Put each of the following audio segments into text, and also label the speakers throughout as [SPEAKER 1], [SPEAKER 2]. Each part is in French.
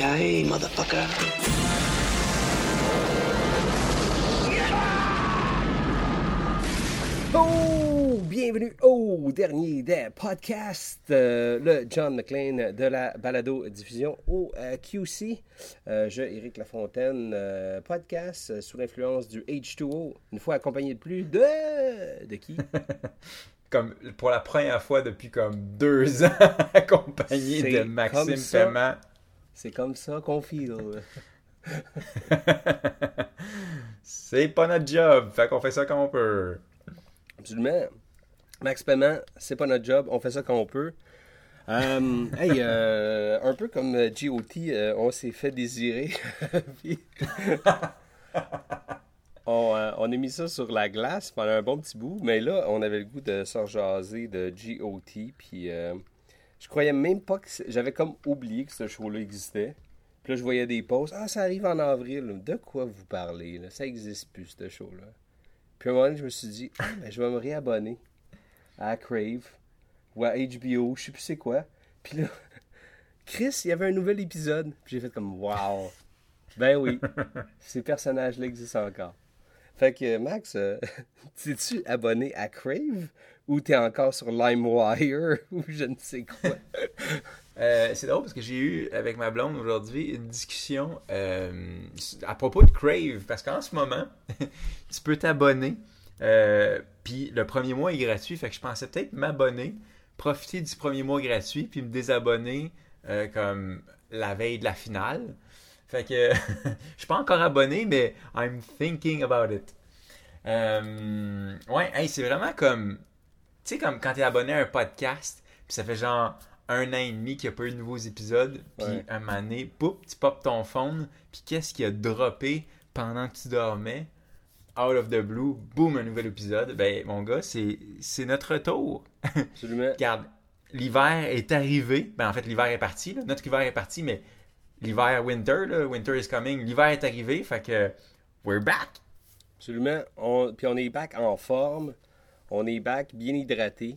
[SPEAKER 1] Motherfucker.
[SPEAKER 2] Oh, bienvenue au dernier des podcasts, euh, le John McLean de la balado diffusion au euh, QC. Euh, je, Éric Lafontaine, euh, podcast euh, sous l'influence du H2O, une fois accompagné de plus de... de qui?
[SPEAKER 3] comme pour la première fois depuis comme deux ans, accompagné de Maxime. Paiement.
[SPEAKER 2] C'est comme ça qu'on file.
[SPEAKER 3] C'est pas notre job, fait qu'on fait ça comme on peut.
[SPEAKER 2] Absolument. Max Paiement, c'est pas notre job, on fait ça quand on peut. Euh, hey, euh, un peu comme euh, GOT, euh, on s'est fait désirer. Puis, on, on a mis ça sur la glace pendant un bon petit bout, mais là, on avait le goût de se rejaser de GOT. Puis, euh, je croyais même pas que. J'avais comme oublié que ce show-là existait. Puis là, je voyais des posts. Ah, ça arrive en avril. De quoi vous parlez? Là? Ça existe plus, ce show-là. Puis à un moment donné, je me suis dit, ah, ben, je vais me réabonner à Crave ou à HBO, je sais plus c'est quoi. Puis là, Chris, il y avait un nouvel épisode. Puis j'ai fait comme, wow. Ben oui, ces personnages-là existent encore. Fait que Max, euh, t'es-tu abonné à Crave ou t'es encore sur LimeWire ou je ne sais quoi?
[SPEAKER 3] Euh, c'est drôle parce que j'ai eu avec ma blonde aujourd'hui une discussion euh, à propos de Crave. Parce qu'en ce moment, tu peux t'abonner. euh, puis le premier mois est gratuit. Fait que je pensais peut-être m'abonner, profiter du premier mois gratuit, puis me désabonner comme la veille de la finale. Fait que je suis pas encore abonné, mais I'm thinking about it. Ouais, hey, c'est vraiment comme. Tu sais, comme quand t'es abonné à un podcast, puis ça fait genre un an et demi qu'il n'y a pas eu de nouveaux épisodes, puis
[SPEAKER 2] Ouais.
[SPEAKER 3] un moment donné, tu pop ton phone, puis qu'est-ce qui a droppé pendant que tu dormais? Out of the blue, boum, un nouvel épisode. Ben, mon gars, c'est c'est notre retour.
[SPEAKER 2] Absolument.
[SPEAKER 3] Regarde, l'hiver est arrivé. Ben, en fait, l'hiver est parti. là. Notre hiver est parti, mais l'hiver, winter, là, winter is coming. L'hiver est arrivé, fait que we're back.
[SPEAKER 2] Absolument. On, puis on est back en forme. On est back bien hydraté.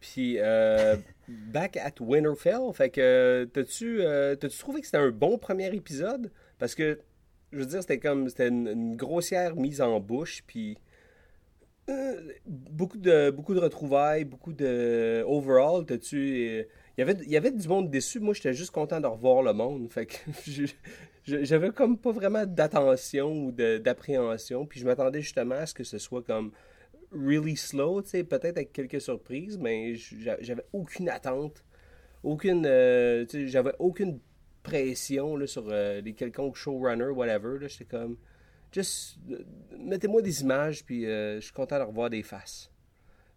[SPEAKER 2] Puis euh, back at Winterfell. Fait que t'as-tu euh, t'as-tu trouvé que c'était un bon premier épisode? Parce que je veux dire, c'était comme c'était une, une grossière mise en bouche. Puis euh, beaucoup de beaucoup de retrouvailles, beaucoup de overall. T'as-tu euh, il y avait il y avait du monde déçu. Moi, j'étais juste content de revoir le monde. Fait que j'avais comme pas vraiment d'attention ou de- d'appréhension. Puis je m'attendais justement à ce que ce soit comme really slow, tu sais, peut-être avec quelques surprises, mais j'a- j'avais aucune attente, aucune, euh, j'avais aucune pression là, sur euh, les quelconques showrunners, whatever. J'étais comme, juste mettez-moi des images, puis euh, je suis content de revoir des faces.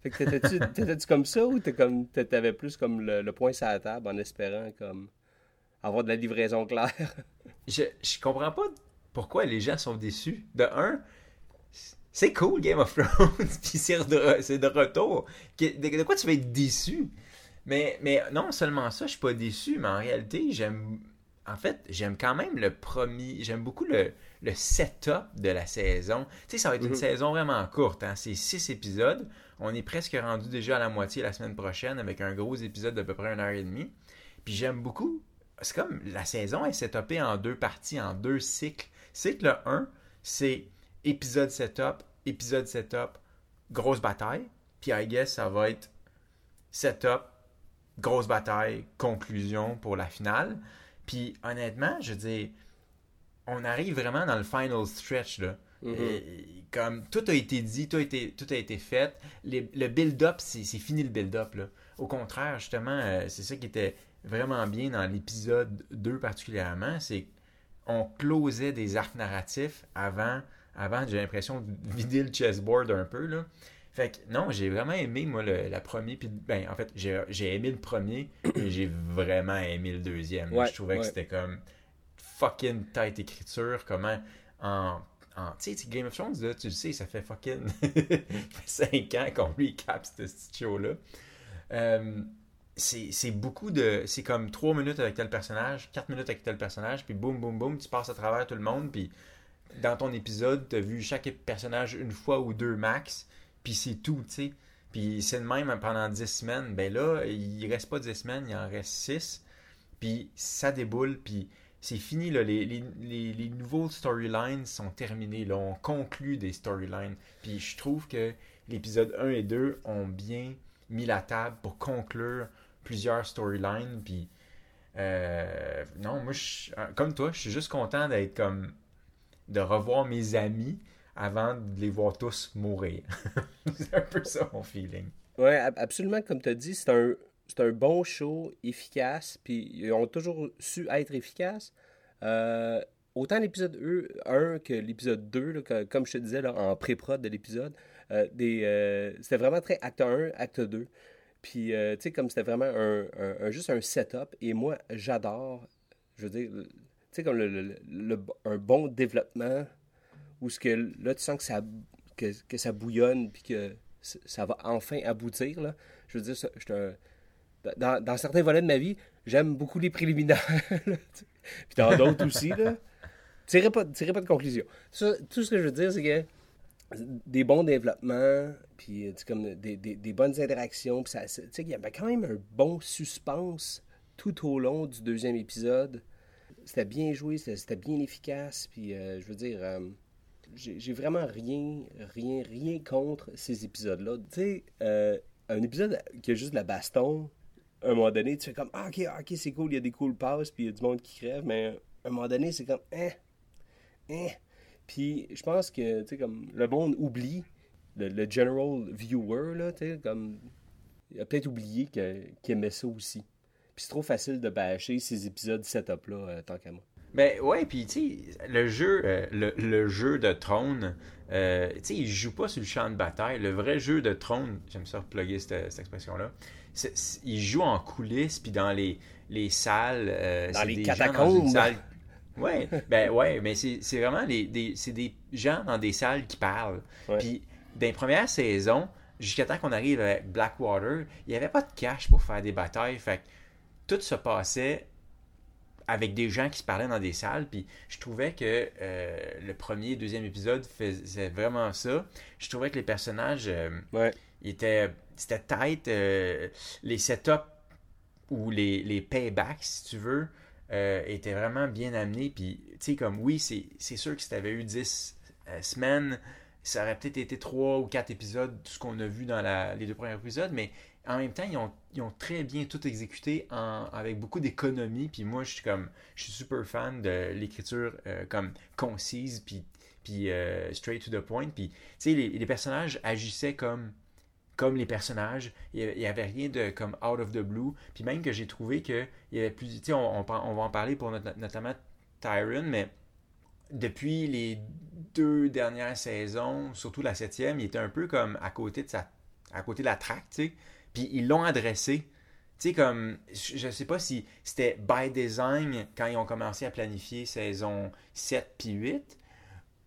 [SPEAKER 2] Fait que t'étais-tu t'étais-tu comme ça ou comme t'avais plus comme le, le point sur la table en espérant comme avoir de la livraison claire?
[SPEAKER 3] Je, je comprends pas pourquoi les gens sont déçus. De un, c'est cool Game of Thrones, puis c'est de, retour. De, de quoi tu vas être déçu? Mais, mais non seulement ça, je suis pas déçu, mais en réalité, j'aime. En fait, j'aime quand même le premier. J'aime beaucoup le, le setup de la saison. Tu sais, ça va être une saison vraiment courte. Hein? C'est six épisodes. On est presque rendu déjà à la moitié la semaine prochaine avec un gros épisode d'à peu près une heure et demie. Puis j'aime beaucoup. C'est comme la saison est setupée en deux parties, en deux cycles. Cycle 1, c'est épisode setup, épisode setup, grosse bataille. Puis I guess ça va être setup, grosse bataille, conclusion pour la finale. Puis honnêtement, je veux dire, on arrive vraiment dans le final stretch là. Et- comme tout a été dit, tout a été, tout a été fait. Les- le build-up, c'est fini le build-up. là. Au contraire, justement, euh, c'est ça qui était vraiment bien dans l'épisode 2 particulièrement, c'est on closait des arcs narratifs avant, avant j'ai l'impression de vider le chessboard un peu. Là. Fait que non, j'ai vraiment aimé, moi, le, la première. Puis, ben, en fait, j'ai j'ai aimé le premier, mais j'ai vraiment aimé le deuxième.
[SPEAKER 2] Ouais,
[SPEAKER 3] je trouvais
[SPEAKER 2] ouais.
[SPEAKER 3] que c'était comme fucking tight écriture, comment en. en tu sais, Game of Thrones, là, tu le sais, ça fait fucking 5 ans qu'on recap ce show-là. Euh, c'est c'est beaucoup de. C'est comme 3 minutes avec tel personnage, 4 minutes avec tel personnage, puis boum, boum, boum, tu passes à travers tout le monde, puis dans ton épisode, tu as vu chaque personnage une fois ou deux max, puis c'est tout, tu sais. Puis c'est le même pendant 10 semaines. Ben là, il reste pas 10 semaines, il en reste 6. Puis ça déboule, puis c'est fini, là. Les, nouveaux storylines sont terminés, là. On conclut des storylines. Puis je trouve que l'épisode 1 et 2 ont bien mis la table pour conclure plusieurs storylines. Puis euh, non, moi, je- comme toi, je suis juste content d'être comme de revoir mes amis avant de les voir tous mourir. c'est un peu ça mon feeling.
[SPEAKER 2] Ouais, ab- absolument, comme tu as dit, c'est un, un bon show, efficace, puis ils ont toujours su être efficaces. Euh, autant l'épisode 1 que l'épisode 2, là, que- comme je te disais en pré-prod de l'épisode, euh, euh, c'était vraiment très acte 1, acte 2. Puis, tu sais, comme c'était vraiment un, un- juste un setup, et moi, j'adore, je veux dire, sais, comme le, le- un bon développement où ce que là, tu sens que ça, que, que ça bouillonne, puis que ça va enfin aboutir. Là. Je veux dire, ça- je dans, dans certains volets de ma vie, j'aime beaucoup les préliminaires. puis dans d'autres aussi. Là. Tirez pas, tirez pas de conclusion. Tout ce que je veux dire, c'est que des bons développements, puis euh, comme des, des- des bonnes interactions, puis ça, il y avait quand même un bon suspense tout au long du deuxième épisode. C'était bien joué, c'était bien efficace, puis euh, je veux dire, euh, j'ai vraiment rien, rien, rien contre ces épisodes-là. Tu sais, euh, un épisode qui a juste de la baston, à un moment donné, tu fais comme, ah, ok, ah, ok, c'est cool, il y a des cool passes, puis il y a du monde qui crève, mais à un moment donné, c'est comme, hein, hein. Puis je pense que, tu sais, comme, le monde oublie, le, general viewer, là, tu sais, comme, il a peut-être oublié qu'il aimait ça aussi. Puis c'est trop facile de bâcher ces épisodes setup-là, euh, tant qu'à moi.
[SPEAKER 3] Ben ouais, puis tu sais, le jeu, euh, le, le jeu de trône, euh, tu sais, il joue pas sur le champ de bataille. Le vrai jeu de trône, j'aime ça reploguer cette, cette expression-là, il joue en coulisses, puis dans les, les salles. euh,
[SPEAKER 2] Dans les
[SPEAKER 3] des gens
[SPEAKER 2] catacombes.
[SPEAKER 3] une salle- Ouais, ben ouais, mais c'est vraiment les, des, des gens dans des salles qui parlent. Puis, dans les premières saisons, jusqu'à temps qu'on arrive à Blackwater, il n'y avait pas de cash pour faire des batailles. Fait que tout se passait avec des gens qui se parlaient dans des salles. Puis je trouvais que euh, le premier et deuxième épisode faisait vraiment ça. Je trouvais que les personnages euh,
[SPEAKER 2] Ouais.
[SPEAKER 3] étaient, c'était tight. euh, les setups ou les, les paybacks, si tu veux, euh, étaient vraiment bien amenés. Puis, tu sais, comme oui, c'est c'est sûr que si tu avais eu 10 euh, semaines, ça aurait peut-être été 3 ou 4 épisodes, tout ce qu'on a vu dans la- les deux premiers épisodes, mais en même temps, ils ont, ils ont très bien tout exécuté en- avec beaucoup d'économie. Puis moi, je suis comme, je suis super fan de l'écriture euh, comme concise, puis, puis euh, straight to the point. Puis, tu sais, les, personnages agissaient comme comme les personnages. Il n'y avait rien de comme out of the blue. Puis même que j'ai trouvé que il y avait plus. Tu sais, on, va en parler pour not- notamment Tyron, mais depuis les deux dernières saisons, surtout la septième, il était un peu comme à côté de sa, à côté de la traque, tu sais. Puis ils l'ont adressé. Tu sais, comme, je sais pas si c'était by design quand ils ont commencé à planifier saison 7 puis 8,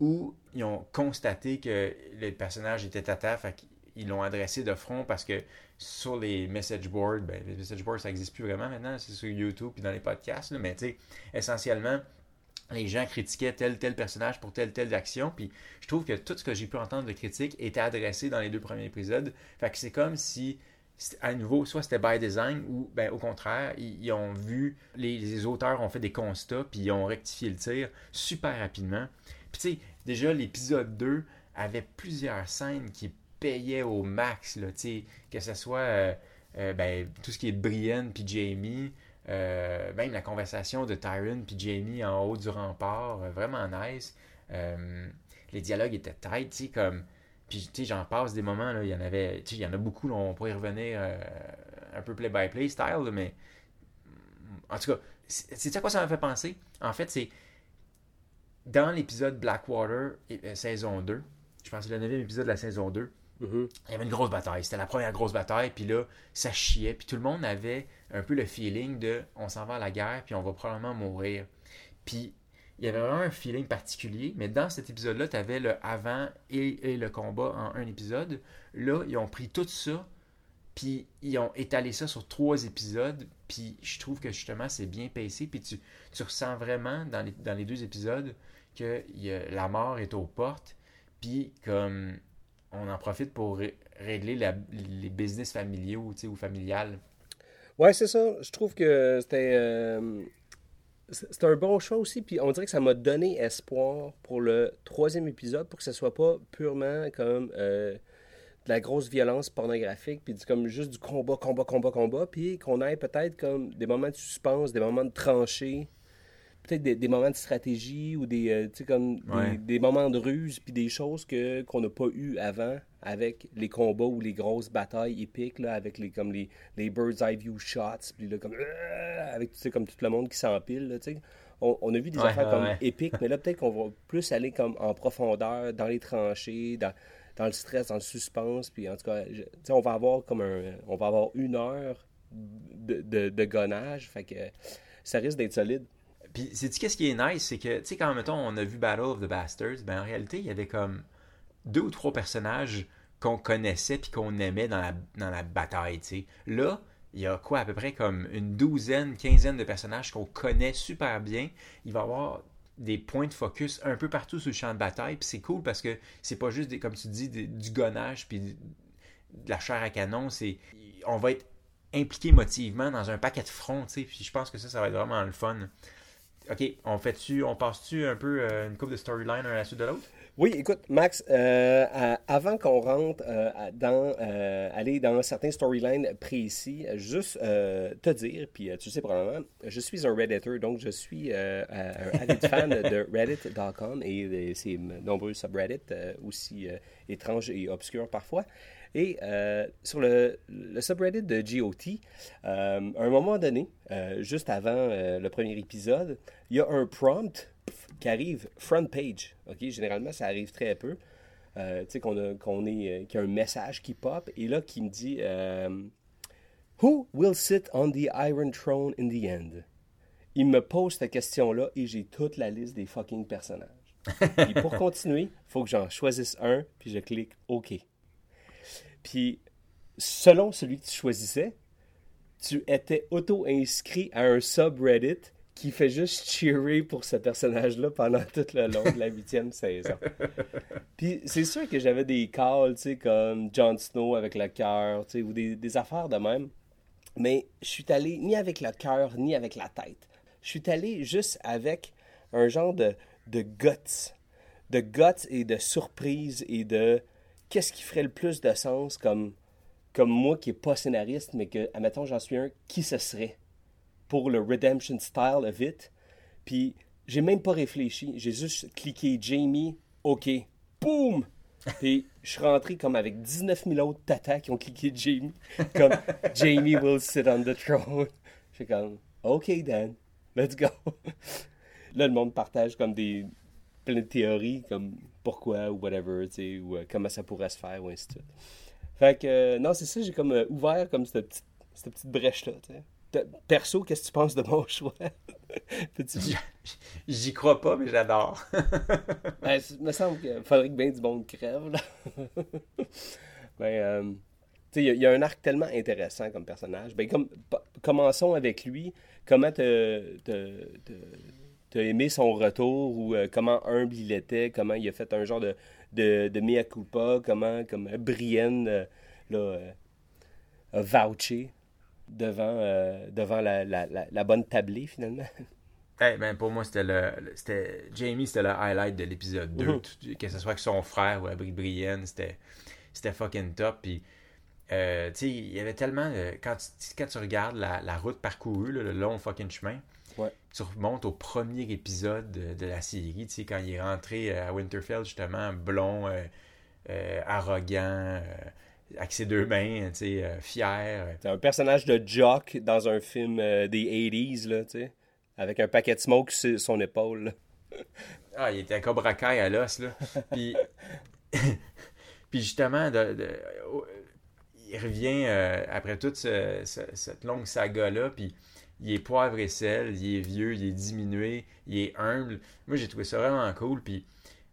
[SPEAKER 3] ou ils ont constaté que le personnage était à fait qu'ils l'ont adressé de front parce que sur les message boards, ben, les message boards, ça n'existe plus vraiment maintenant, c'est sur YouTube puis dans les podcasts, mais tu sais, essentiellement, les gens critiquaient tel tel personnage pour telle telle action puis je trouve que tout ce que j'ai pu entendre de critiques était adressé dans les deux premiers épisodes fait que c'est comme si à nouveau soit c'était by design ou ben au contraire ils, ont vu les, auteurs ont fait des constats puis ils ont rectifié le tir super rapidement puis tu sais déjà l'épisode 2 avait plusieurs scènes qui payaient au max là que ce soit euh, euh, ben, tout ce qui est Brienne puis Jamie euh, même la conversation de Tyron puis Jamie en haut du rempart, vraiment nice. Les dialogues étaient tight, tu sais, comme. Puis, tu sais, j'en passe des moments, là, il y en avait. Tu sais, il y en a beaucoup, là, on pourrait y revenir euh, un peu play-by-play style, là, mais. En tout cas, c'est à quoi ça m'a fait penser? En fait, c'est. Dans l'épisode Blackwater, euh, saison 2, je pense que c'est le 9 épisode de la saison 2,
[SPEAKER 2] Mhm.
[SPEAKER 3] Il y avait une grosse bataille. C'était la première grosse bataille. Puis là, ça chiait. Puis tout le monde avait un peu le feeling de on s'en va à la guerre, puis on va probablement mourir. Puis il y avait vraiment un feeling particulier. Mais dans cet épisode-là, tu avais le avant et, et le combat en un épisode. Là, ils ont pris tout ça, puis ils ont étalé ça sur trois épisodes. Puis je trouve que justement, c'est bien pacé. Puis tu, tu ressens vraiment dans les, dans les deux épisodes que la mort est aux portes. Puis comme on en profite pour ré- régler les business familiaux ou familiales.
[SPEAKER 2] Ouais, c'est ça. Je trouve que c'était. euh, c'est- un bon choix aussi. Puis on dirait que ça m'a donné espoir pour le troisième épisode pour que ce soit pas purement comme euh, de la grosse violence pornographique. Puis comme juste du combat, combat, combat, combat. Puis qu'on ait peut-être comme des moments de suspense, des moments de tranchée. Peut-être des, des moments de stratégie ou des, euh, comme des-
[SPEAKER 3] Ouais.
[SPEAKER 2] des, moments de ruse, puis des choses que, qu'on n'a pas eu avant avec les combats ou les grosses batailles épiques, là, avec les, comme les, les bird's eye view shots, puis là, comme, euh, avec comme tout le monde qui s'empile, là. On, on a vu des
[SPEAKER 3] Ouais,
[SPEAKER 2] affaires
[SPEAKER 3] ouais,
[SPEAKER 2] comme épiques, mais là, peut-être qu'on va plus aller comme en profondeur, dans les tranchées, dans, dans le stress, dans le suspense, puis en tout cas, je- on va avoir comme un, on va avoir une heure de, de, de gonnage, fait que ça risque d'être solide.
[SPEAKER 3] Puis, sais-tu qu'est-ce qui est nice? C'est que, tu sais, quand, mettons, on a vu Battle of the Bastards, ben, en réalité, il y avait comme deux ou trois personnages qu'on connaissait puis qu'on aimait dans la, dans la bataille, tu sais. Là, il y a quoi, à peu près comme une douzaine, quinzaine de personnages qu'on connaît super bien. Il va y avoir des points de focus un peu partout sur le champ de bataille, puis c'est cool parce que c'est pas juste, des, comme tu dis, du gonnage puis de la chair à canon, c'est on va être impliqué motivement dans un paquet de fronts, tu sais, puis je pense que ça, ça va être vraiment le fun. OK, on fait-tu, on passe-tu un peu euh, une coupe de storyline un à la suite de l'autre?
[SPEAKER 2] Oui, écoute, Max, euh, à- avant qu'on rentre euh, dans aller dans certains storylines précis, juste te dire, puis tu sais probablement, je suis un Redditor, donc je suis un avid fan de Reddit.com et de ses nombreux subreddits aussi étranges et obscurs parfois. Et euh, sur le, le subreddit de GOT, euh, à un moment donné, euh, juste avant le premier épisode, il y a un prompt qui arrive front page. OK? Généralement, ça arrive très peu. Euh, tu sais, qu'on a, qu'on est, qu'il y a un message qui pop et là, qui me dit euh, Who will sit on the Iron Throne in the end? Il me pose cette question-là et j'ai toute la liste des fucking personnages. Et pour continuer, il faut que j'en choisisse un, puis je clique OK. Puis, selon celui que tu choisissais, tu étais auto-inscrit à un subreddit qui fait juste cheerer pour ce personnage-là pendant tout le long de la huitième saison. Puis c'est sûr que j'avais des calls, tu sais, comme Jon Snow avec le cœur, tu sais, ou des, affaires de même. Mais je suis allé ni avec le cœur, ni avec la tête. Je suis allé juste avec un genre de, de guts. De guts et de surprise et de qu'est-ce qui ferait le plus de sens comme, comme moi qui n'est pas scénariste, mais que, admettons, j'en suis un, qui ce serait pour le Redemption style of it? Puis j'ai même pas réfléchi. J'ai juste cliqué Jamie, OK. Boum! Puis je suis rentré comme avec 19 000 autres tatas qui ont cliqué Jamie. Comme Jamie will sit on the throne. Je suis comme OK, Dan, let's go. Là, le monde partage comme des plein de théories, comme pourquoi ou whatever, tu sais, ou euh, comment ça pourrait se faire, ou ainsi de suite. Fait que, euh, non, c'est ça, j'ai comme euh, ouvert comme cette petite, cette petite brèche-là, tu sais. Te- Perso, qu'est-ce que tu penses de mon choix?
[SPEAKER 3] J'y crois pas, mais j'adore.
[SPEAKER 2] Ben, il me semble qu'il faudrait que bien du monde crève, là. ben, euh, il y y, a un arc tellement intéressant comme personnage. Ben, comme, commençons avec lui. Comment t'as t'as- t'as- t'as aimé son retour ou euh, comment humble il était, comment il a fait un genre de, de, de mea culpa, comment comme Brienne euh, là, euh, a vouché devant, euh, devant la, la, la, la bonne tablée, finalement.
[SPEAKER 3] Eh ben, pour moi, c'était le, c'était Jamie, c'était le highlight de l'épisode 2.
[SPEAKER 2] Mhm.
[SPEAKER 3] Tout- Que ce soit avec son frère ou avec Brienne, c'était, c'était fucking top. Puis, euh, tu sais, il y avait tellement. de- quand, tu, quand tu regardes la, la route parcourue, là, le long fucking chemin,
[SPEAKER 2] Ouais.
[SPEAKER 3] tu remontes au premier épisode de, de la série, tu sais, quand il est rentré euh, à Winterfell, justement, blond, euh, euh, arrogant, avec ses deux mains, tu sais, fier.
[SPEAKER 2] C'est un personnage de jock dans un film des 80s, là, tu sais, avec un paquet de smoke sur son épaule. là.
[SPEAKER 3] Ah, il était un Cobra Kai à l'os, là. Puis, Puis justement, de, de- il revient euh, après toute ce- ce- cette longue saga-là, puis il est poivre et sel, il est vieux, il est diminué, il est humble. Moi, j'ai trouvé ça vraiment cool, puis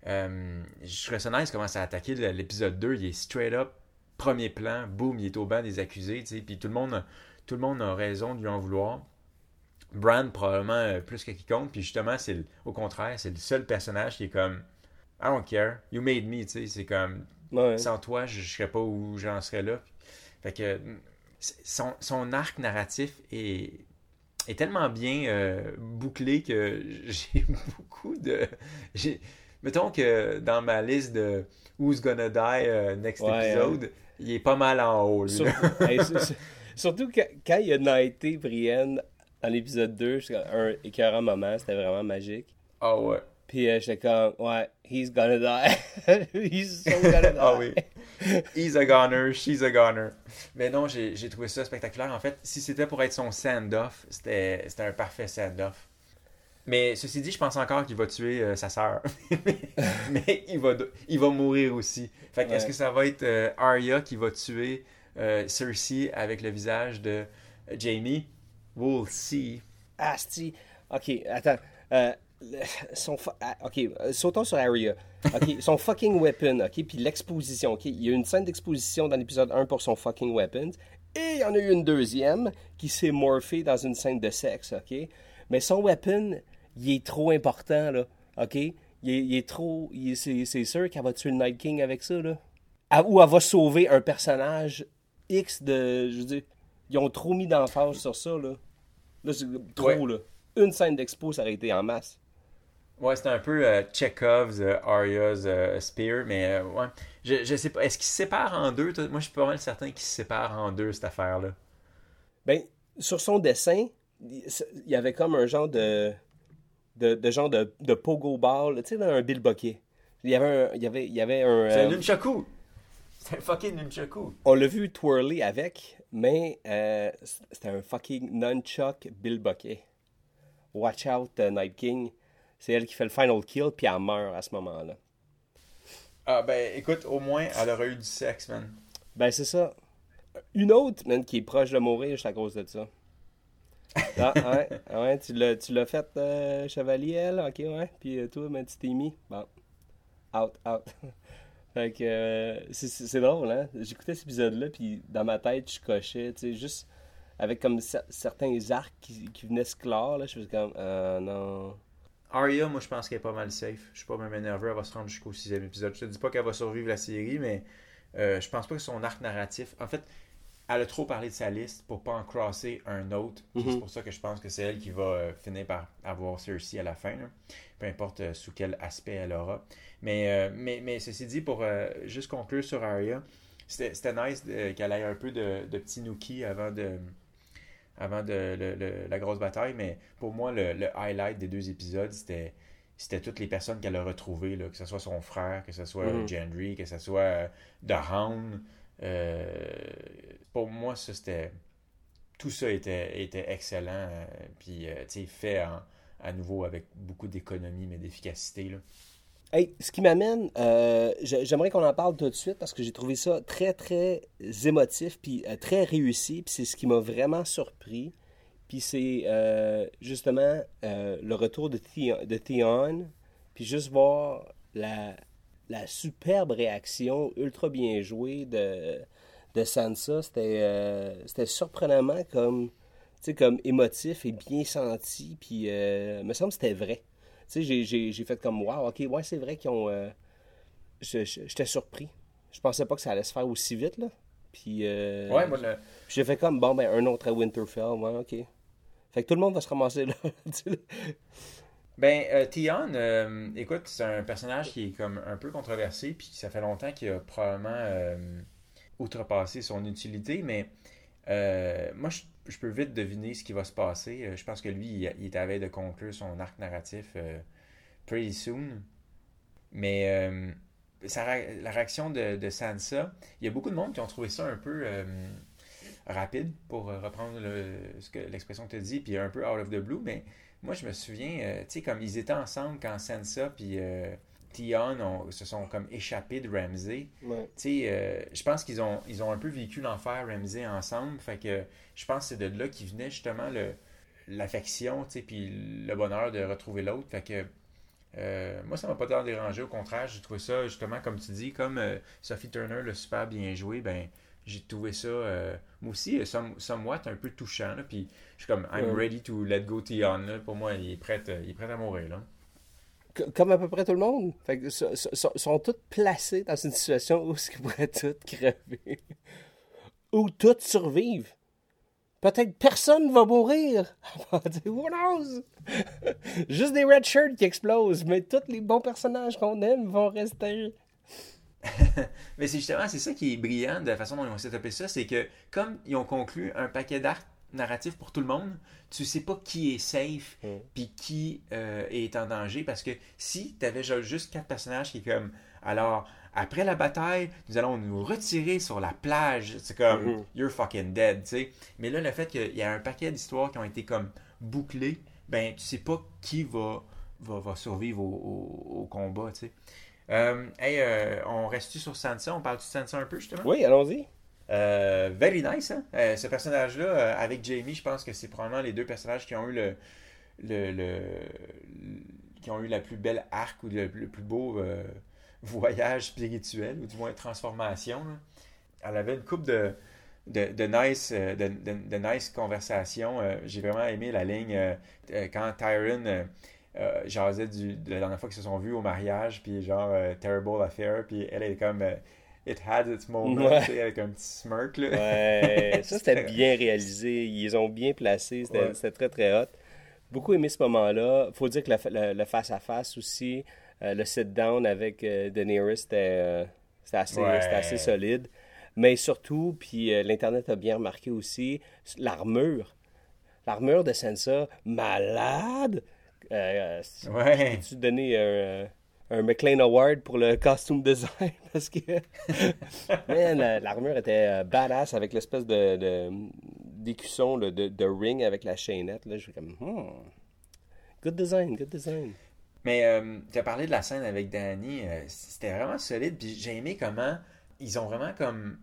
[SPEAKER 3] euh, je trouvais ça nice comment ça a attaqué l'épisode 2, il est straight up, premier plan, boum, il est au banc des accusés, tu sais, puis tout le monde, tout le monde a raison de lui en vouloir. Bran, probablement euh, plus que quiconque, puis justement, c'est au contraire, c'est le seul personnage qui est comme I don't care, you made me, tu sais, c'est comme
[SPEAKER 2] Ouais.
[SPEAKER 3] sans toi, je, je serais pas où j'en serais là. Fait que mm, son arc narratif est, est tellement bien euh, bouclé que j'ai beaucoup de. j'ai- Mettons que dans ma liste de Who's Gonna Die euh, Next
[SPEAKER 2] Ouais,
[SPEAKER 3] Episode, il est pas mal en haut. lui.
[SPEAKER 2] Hey, surtout que- quand il a nighté Brienne dans l'épisode 2, jusqu'à un écœurant moment, c'était vraiment magique.
[SPEAKER 3] Ah ouais.
[SPEAKER 2] Puis euh, j'étais comme, ouais, he's gonna die. he's so gonna die.
[SPEAKER 3] Ah oui. He's a goner, she's a goner. Mais non, j'ai trouvé ça spectaculaire. En fait, si c'était pour être son send-off, c'était un parfait send-off. Mais ceci dit, je pense encore qu'il va tuer euh, sa sœur. Mais il va, il va mourir aussi. Fait que est-ce
[SPEAKER 2] Ouais.
[SPEAKER 3] que ça va être euh, Arya qui va tuer euh, Cersei avec le visage de euh, Jamie? We'll see.
[SPEAKER 2] Asti. Ok, attends. Son ah, ok, euh, sautons sur Arya. Ok, son fucking weapon, ok, puis l'exposition, ok. Il y a eu une scène d'exposition dans l'épisode 1 pour son fucking weapon. Et il y en a eu une deuxième qui s'est morphée dans une scène de sexe, ok. Mais son weapon, il est trop important, là, ok. Il est, il est trop. C'est sûr qu'elle va tuer le Night King avec ça, là. Ah, Ou elle va sauver un personnage X de. Je veux dire, ils ont trop mis d'emphase sur ça, là. Là, c'est trop,
[SPEAKER 3] Ouais.
[SPEAKER 2] là. Une scène d'expo, ça aurait été en masse.
[SPEAKER 3] Ouais, c'était un peu euh, Chekhov's, euh, Arya's euh, Spear, mais euh, ouais. Je, je sais pas. Est-ce qu'ils se séparent en deux? Moi, je suis pas mal certain qu'ils se séparent en deux, cette affaire-là.
[SPEAKER 2] Ben, sur son dessin, il y avait comme un genre de. de, de genre de, de pogo ball, tu sais, là, un Bill Bucket. Il y avait un. Il y avait, il y avait un
[SPEAKER 3] C'est un nunchaku! C'est un fucking nunchaku!
[SPEAKER 2] on l'a vu twirler avec, mais euh, c'était un fucking nunchuck Bill Bucket. Watch out, uh, Night King. C'est elle qui fait le final kill, puis elle meurt à ce moment-là.
[SPEAKER 3] Ah, ben, écoute, au moins, elle aurait eu du sexe, man.
[SPEAKER 2] Ben, c'est ça. Une autre, man, qui est proche de mourir juste à cause de ça. Ah, ouais, ah ouais, tu l'as, tu l'as fait, euh, chevalier, elle, ok, ouais. Puis euh, toi, ben, tu t'es mis? Bon. Out, out. fait que, euh, c'est, drôle, hein. J'écoutais cet épisode-là, puis dans ma tête, je cochais, tu sais, juste avec comme cer- certains arcs qui, qui venaient se clore, là. Je faisais comme, euh, non.
[SPEAKER 3] Arya, moi, je pense qu'elle est pas mal safe. Je suis pas même nerveux, elle va se rendre jusqu'au sixième épisode. Je te dis pas qu'elle va survivre la série, mais euh, je pense pas que son arc narratif. En fait, elle a trop parlé de sa liste pour pas en crosser un autre. C'est pour ça que je pense que c'est elle qui va euh, finir par avoir Cersei à la fin. là. Peu importe euh, sous quel aspect elle aura. Mais, euh, mais, mais ceci dit, pour euh, juste conclure sur Arya, c'était nice qu'elle ait un peu de, de petit nookie avant de avant de le- le- la grosse bataille, mais pour moi, le, le highlight des deux épisodes, c'était c'était toutes les personnes qu'elle a retrouvées, là, que ce soit son frère, que ce soit
[SPEAKER 2] Mhm.
[SPEAKER 3] Gendry, que ce soit euh, The Hound. Euh, pour moi, ça, c'était... Tout ça était, était excellent, euh, puis, euh, tu sais, fait en- à nouveau avec beaucoup d'économie, mais d'efficacité, là.
[SPEAKER 2] Hey, ce qui m'amène, euh, j'ai- j'aimerais qu'on en parle tout de suite parce que j'ai trouvé ça très, très émotif, puis euh, très réussi, puis c'est ce qui m'a vraiment surpris. Puis c'est euh, justement le retour de, Theon, de Theon, puis juste voir la, la superbe réaction ultra bien jouée de, de Sansa. C'était c'était surprenamment comme, comme émotif et bien senti, puis me semble que c'était vrai. Tu sais, j'ai- fait comme, wow, ok, ouais, c'est vrai qu'ils ont. euh, J'étais surpris. Je pensais pas que ça allait se faire aussi vite, là. Puis. euh,
[SPEAKER 3] Ouais, moi, le-
[SPEAKER 2] j'ai fait comme, bon, ben, un autre à Winterfell, ouais, ok. Fait que tout le monde va se ramasser là.
[SPEAKER 3] Ben, euh, Theon, euh, écoute, c'est un personnage qui est comme un peu controversé, puis ça fait longtemps qu'il a probablement outrepassé son utilité, mais moi, je, je peux vite deviner ce qui va se passer. Euh, Je pense que lui, il, est à veille de conclure son arc narratif euh, pretty soon. Mais euh, la réaction de, Sansa, il y a beaucoup de monde qui ont trouvé ça un peu rapide, pour reprendre le- ce que- l'expression as dit, puis un peu out of the blue, mais moi, je me souviens, tu sais, comme ils étaient ensemble quand Sansa puis Tion ont- se sont comme échappés de Ramsey.
[SPEAKER 2] Ouais.
[SPEAKER 3] Tu sais, euh, je pense qu'ils ont, ils ont un peu vécu l'enfer Ramsey ensemble. Fait que je pense que c'est de là qu'il venait justement le, l'affection, tu sais, puis le bonheur de retrouver l'autre. Fait que euh, moi, ça m'a pas tant dérangé. Au contraire, j'ai trouvé ça justement, comme tu dis, comme euh, Sophie Turner l'a super bien joué, ben j'ai trouvé ça, euh, moi aussi, some- somewhat un peu touchant. Puis je suis comme, I'm
[SPEAKER 2] Ouais.
[SPEAKER 3] ready to let go Tion. Pour moi, il est prêt, il est prêt à mourir. Là.
[SPEAKER 2] Comme à peu près tout le monde. Fait que so- so- so- sont tous placés dans une situation où ils pourraient tous crever. Ou tous survivre. Peut-être personne va mourir. Who knows? Juste des red shirts qui explosent, mais tous les bons personnages qu'on aime vont rester.
[SPEAKER 3] Mais c'est justement, c'est ça qui est brillant de la façon dont ils ont setupé ça, c'est que comme ils ont conclu un paquet d'arcs narratifs pour tout le monde, tu sais pas qui est safe
[SPEAKER 2] Mm.
[SPEAKER 3] puis qui euh, est en danger parce que si tu avais juste quatre personnages qui est comme alors après la bataille, nous allons nous retirer sur la plage, c'est comme
[SPEAKER 2] Mhm.
[SPEAKER 3] you're fucking dead, tu sais. Mais là le fait qu'il y a un paquet d'histoires qui ont été comme bouclées, ben tu sais pas qui va va, va survivre au, au- au combat, tu sais. Euh, hey, euh, on reste-tu sur Sansa? On parle de Sansa un peu, justement?
[SPEAKER 2] Oui, allons-y.
[SPEAKER 3] Euh, very nice, hein? Euh, ce personnage-là, euh, avec Jamie, je pense que c'est probablement les deux personnages qui ont eu le, qui ont eu la plus belle arc ou le, plus beau voyage spirituel, ou du moins transformation. Elle avait une coupe de, nice, de, nice conversations. J'ai vraiment aimé la ligne quand Tyron euh, jasait du, la dernière fois qu'ils se sont vus au mariage, puis genre Terrible Affair, puis elle est comme It had its moment,
[SPEAKER 2] Ouais.
[SPEAKER 3] tu sais, avec un petit smirk. Là.
[SPEAKER 2] Ouais, ça c'était bien réalisé. Ils ont bien placés. C'était
[SPEAKER 3] Ouais.
[SPEAKER 2] très très hot. Beaucoup aimé ce moment-là. Faut dire que le, face-à-face aussi, euh, le sit-down avec euh, Daenerys, c'était euh, assez, solide. Mais surtout, puis euh, l'Internet a bien remarqué aussi, l'armure. L'armure de Sansa, malade. Euh,
[SPEAKER 3] Ouais.
[SPEAKER 2] Peux-tu donner un, un McLean Award pour le costume design? Parce que Man, la- l'armure était euh, badass avec l'espèce de, d'écusson de, de ring avec la chaînette. Là. Je suis comme, hmm. Good design, good design.
[SPEAKER 3] Mais euh, tu as parlé de la scène avec Danny, euh, c'était vraiment solide. Puis j'ai aimé comment ils ont vraiment comme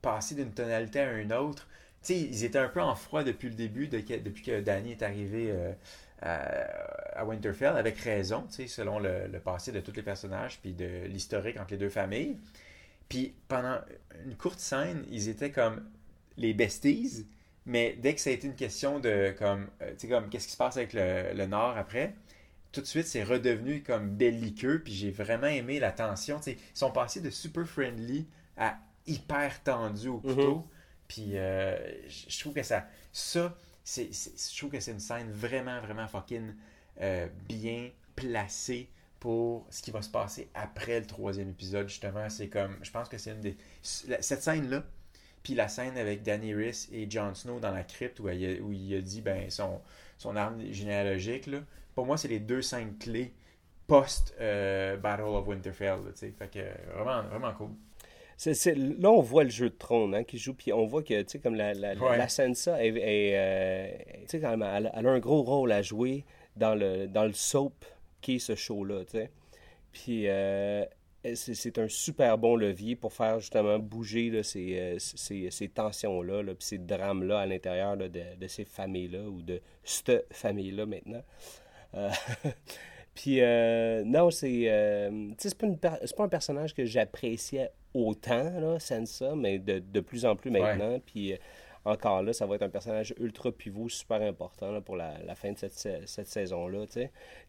[SPEAKER 3] passé d'une tonalité à une autre. Tu sais, ils étaient un peu en froid depuis le début, de depuis que Danny est arrivé euh, à, à Winterfell, avec raison, selon le, le passé de tous les personnages, puis de l'historique entre les deux familles. Puis pendant une courte scène, ils étaient comme les besties, mais dès que ça a été une question de comme, euh, tu sais, comme qu'est-ce qui se passe avec le, le Nord après, tout de suite, c'est redevenu comme belliqueux, puis j'ai vraiment aimé la tension. Ils sont passés de super friendly à hyper tendu au couteau. Puis euh, je je trouve que ça, ça, je trouve que c'est une scène vraiment, vraiment fucking euh, bien placée pour ce qui va se passer après le troisième épisode. Justement, c'est comme, je pense que c'est une des, cette scène-là, puis la scène avec Daenerys et Jon Snow dans la crypte où, il a dit ben, son, son arme généalogique, là, pour moi, c'est les deux scènes clés post-Battle of Winterfell. là, fait que euh, vraiment, vraiment cool.
[SPEAKER 2] C'est, là, on voit le jeu de trône hein, qui joue, puis on voit que, tu sais, comme la, la, la-
[SPEAKER 3] Ouais.
[SPEAKER 2] la Sansa, est, est, euh, tu sais, quand même, elle, elle a un gros rôle à jouer dans le, dans le soap qui est ce show-là, tu sais. Puis euh, c'est, un super bon levier pour faire justement bouger là, ces, euh, ces, ces tensions-là, là, puis ces drames-là à l'intérieur de, de ces familles-là, ou de cette famille-là maintenant. Euh, Puis, euh, non, c'est. euh, c'est pas, pas un personnage que j'appréciais autant, là, Sansa, mais de, de plus en plus maintenant. Puis, euh, encore là, ça va être un personnage ultra pivot super important là, pour la, la fin de cette, cette saison-là,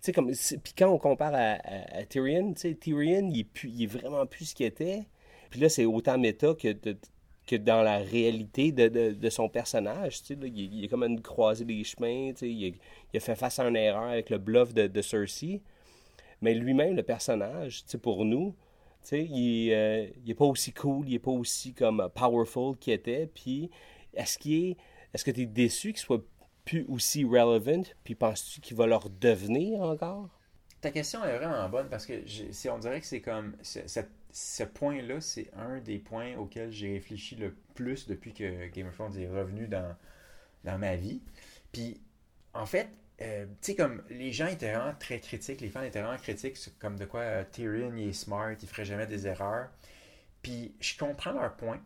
[SPEAKER 2] Puis, quand on compare à, à- à Tyrion, Tyrion, il est, plus- il est vraiment plus ce qu'il était. Puis là, c'est autant méta que, de- que dans la réalité de, de- de son personnage. Là, il, est- il est comme à une croisée des chemins. Il, a, il a fait face à une erreur avec le bluff de, de Cersei. Mais lui-même, le personnage, pour nous, il, euh, il est pas aussi cool, il est pas aussi comme euh, powerful qu'il était. Puis, est-ce est, est-ce que tu es déçu qu'il soit plus aussi relevant? Puis, penses-tu qu'il va leur devenir encore?
[SPEAKER 3] Ta question est vraiment bonne parce que c'est- on dirait que c'est comme ce point-là, c'est un des points auxquels j'ai réfléchi le plus depuis que Game of Thrones est revenu dans, dans ma vie. Puis, en fait, euh, tu sais, comme les gens étaient vraiment très critiques, les fans étaient vraiment critiques, comme de quoi euh, Tyrion, il est smart, il ferait jamais des erreurs. Puis je comprends leur point.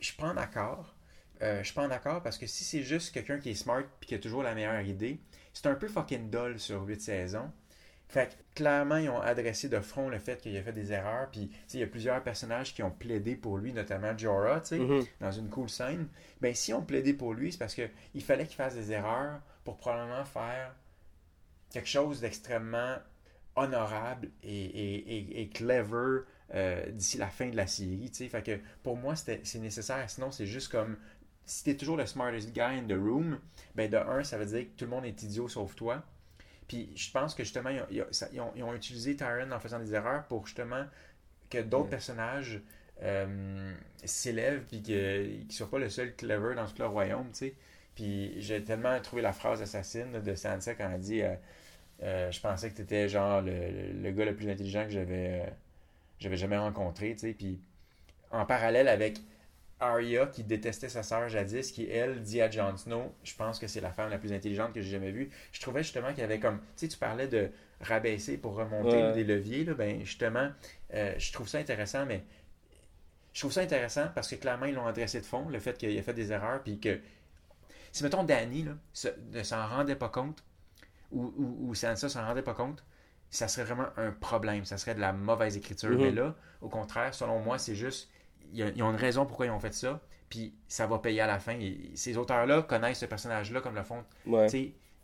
[SPEAKER 3] Je suis pas en accord. Euh, je suis pas en accord parce que si c'est juste quelqu'un qui est smart puis qui a toujours la meilleure idée, c'est un peu fucking dull sur 8 saisons. Fait que clairement, ils ont adressé de front le fait qu'il a fait des erreurs. Puis, il y a plusieurs personnages qui ont plaidé pour lui, notamment Jorah, tu sais,
[SPEAKER 2] Mhm.
[SPEAKER 3] dans une cool scène. Ben, si on plaidé pour lui, c'est parce qu'il fallait qu'il fasse des erreurs pour probablement faire quelque chose d'extrêmement honorable et, et- et- et clever euh, d'ici la fin de la série, tu sais. Fait que pour moi, c'était- c'est nécessaire. Sinon, c'est juste comme si t'es toujours le smartest guy in the room, ben de un, ça veut dire que tout le monde est idiot sauf toi. Puis je pense que justement, ils ont, ils ont- ça- ils ont- ils ont utilisé Tyron en faisant des erreurs pour justement que d'autres personnages euh, s'élèvent puis qu'ils ne soient pas le seul clever dans tout le royaume, tu sais. Puis j'ai tellement trouvé la phrase assassine de Sansa quand elle dit euh, euh, Je pensais que tu étais genre le, gars le plus intelligent que j'avais j'avais jamais rencontré, tu sais. Puis en parallèle avec Arya qui détestait sa sœur jadis, qui elle dit à Jon Snow, je pense que c'est la femme la plus intelligente que j'ai jamais vue. Je trouvais justement qu'il y avait comme, tu sais, tu parlais de rabaisser pour remonter
[SPEAKER 2] Ouais.
[SPEAKER 3] des leviers, là, ben justement, euh, je trouve ça intéressant, mais je trouve ça intéressant parce que clairement ils l'ont adressé de fond, le fait qu'il a fait des erreurs, puis que si mettons Danny là, se- ne s'en rendait pas compte, ou, ou, ou Sansa s'en rendait pas compte, ça serait vraiment un problème, ça serait de la mauvaise écriture.
[SPEAKER 2] Mhm.
[SPEAKER 3] Mais là, au contraire, selon moi, c'est juste, y a- ils ont une raison pourquoi ils ont fait ça, puis ça va payer à la fin. Et ces auteurs-là connaissent ce personnage-là comme le font,
[SPEAKER 2] Ouais.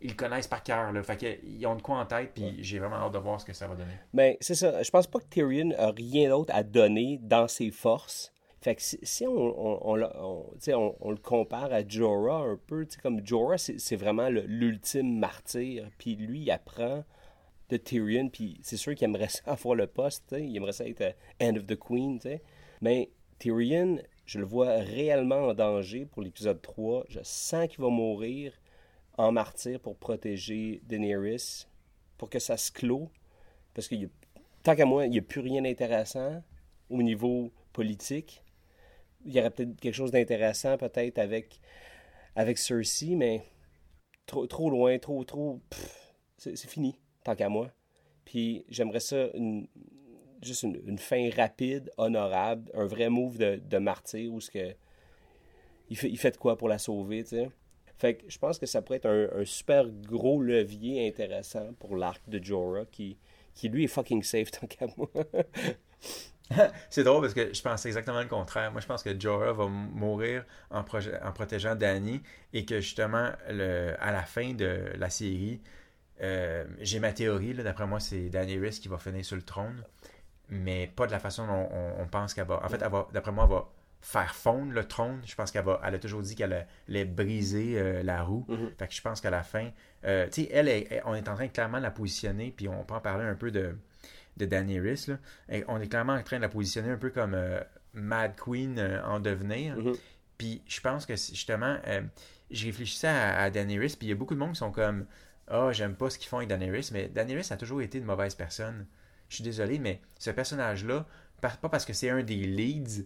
[SPEAKER 3] ils le connaissent par cœur, là. Fait que, ils ont de quoi en tête, puis j'ai vraiment hâte de voir ce que ça va donner.
[SPEAKER 2] Ben, c'est ça. Je pense pas que Tyrion a rien d'autre à donner dans ses forces. Fait que si, si on, on, on, on- le compare à Jorah un peu, comme Jorah, c'est vraiment l'ultime martyr. Puis lui, il apprend de Tyrion, puis c'est sûr qu'il aimerait ça avoir le poste, il aimerait ça être euh, End of the Queen, tu sais. Mais Tyrion, je le vois réellement en danger pour l'épisode 3. Je sens qu'il va mourir en martyr pour protéger Daenerys, pour que ça se clôt. Parce que tant qu'à moi, il n'y a plus rien d'intéressant au niveau politique. Il y aurait peut-être quelque chose d'intéressant peut-être avec, avec Cersei, mais trop, trop loin, trop, trop. c'est fini, tant qu'à moi. Puis j'aimerais ça, juste une, fin rapide, honorable, un vrai move de, martyr où ce que, il, fait, il fait de quoi pour la sauver, tu sais. Fait que je pense que ça pourrait être un, super gros levier intéressant pour l'arc de Jorah qui, qui lui est fucking safe tant qu'à moi.
[SPEAKER 3] C'est drôle parce que je pense exactement le contraire. Moi, je pense que Jorah va mourir en, en protégeant Dany et que justement, le, à la fin de la série, euh, j'ai ma théorie. D'après moi, c'est Daenerys qui va finir sur le trône, mais pas de la façon dont on, on pense qu'elle va. En fait, elle va- d'après moi, elle va faire fondre le trône. Je pense qu'elle va. Elle a toujours dit qu'elle allait briser euh, la roue. Fait que je pense qu'à la fin, euh, tu sais, elle, est- on est en train de clairement la positionner, puis on peut en parler un peu de de Daenerys. Là. Et on est clairement en train de la positionner un peu comme euh, Mad Queen en devenir.
[SPEAKER 2] Mhm.
[SPEAKER 3] Puis je pense que justement, je réfléchissais à, à Daenerys, puis il y a beaucoup de monde qui sont comme Ah, j'aime pas ce qu'ils font avec Daenerys, mais Daenerys a toujours été une mauvaise personne. Je suis désolé, mais ce personnage-là, pas parce que c'est un des leads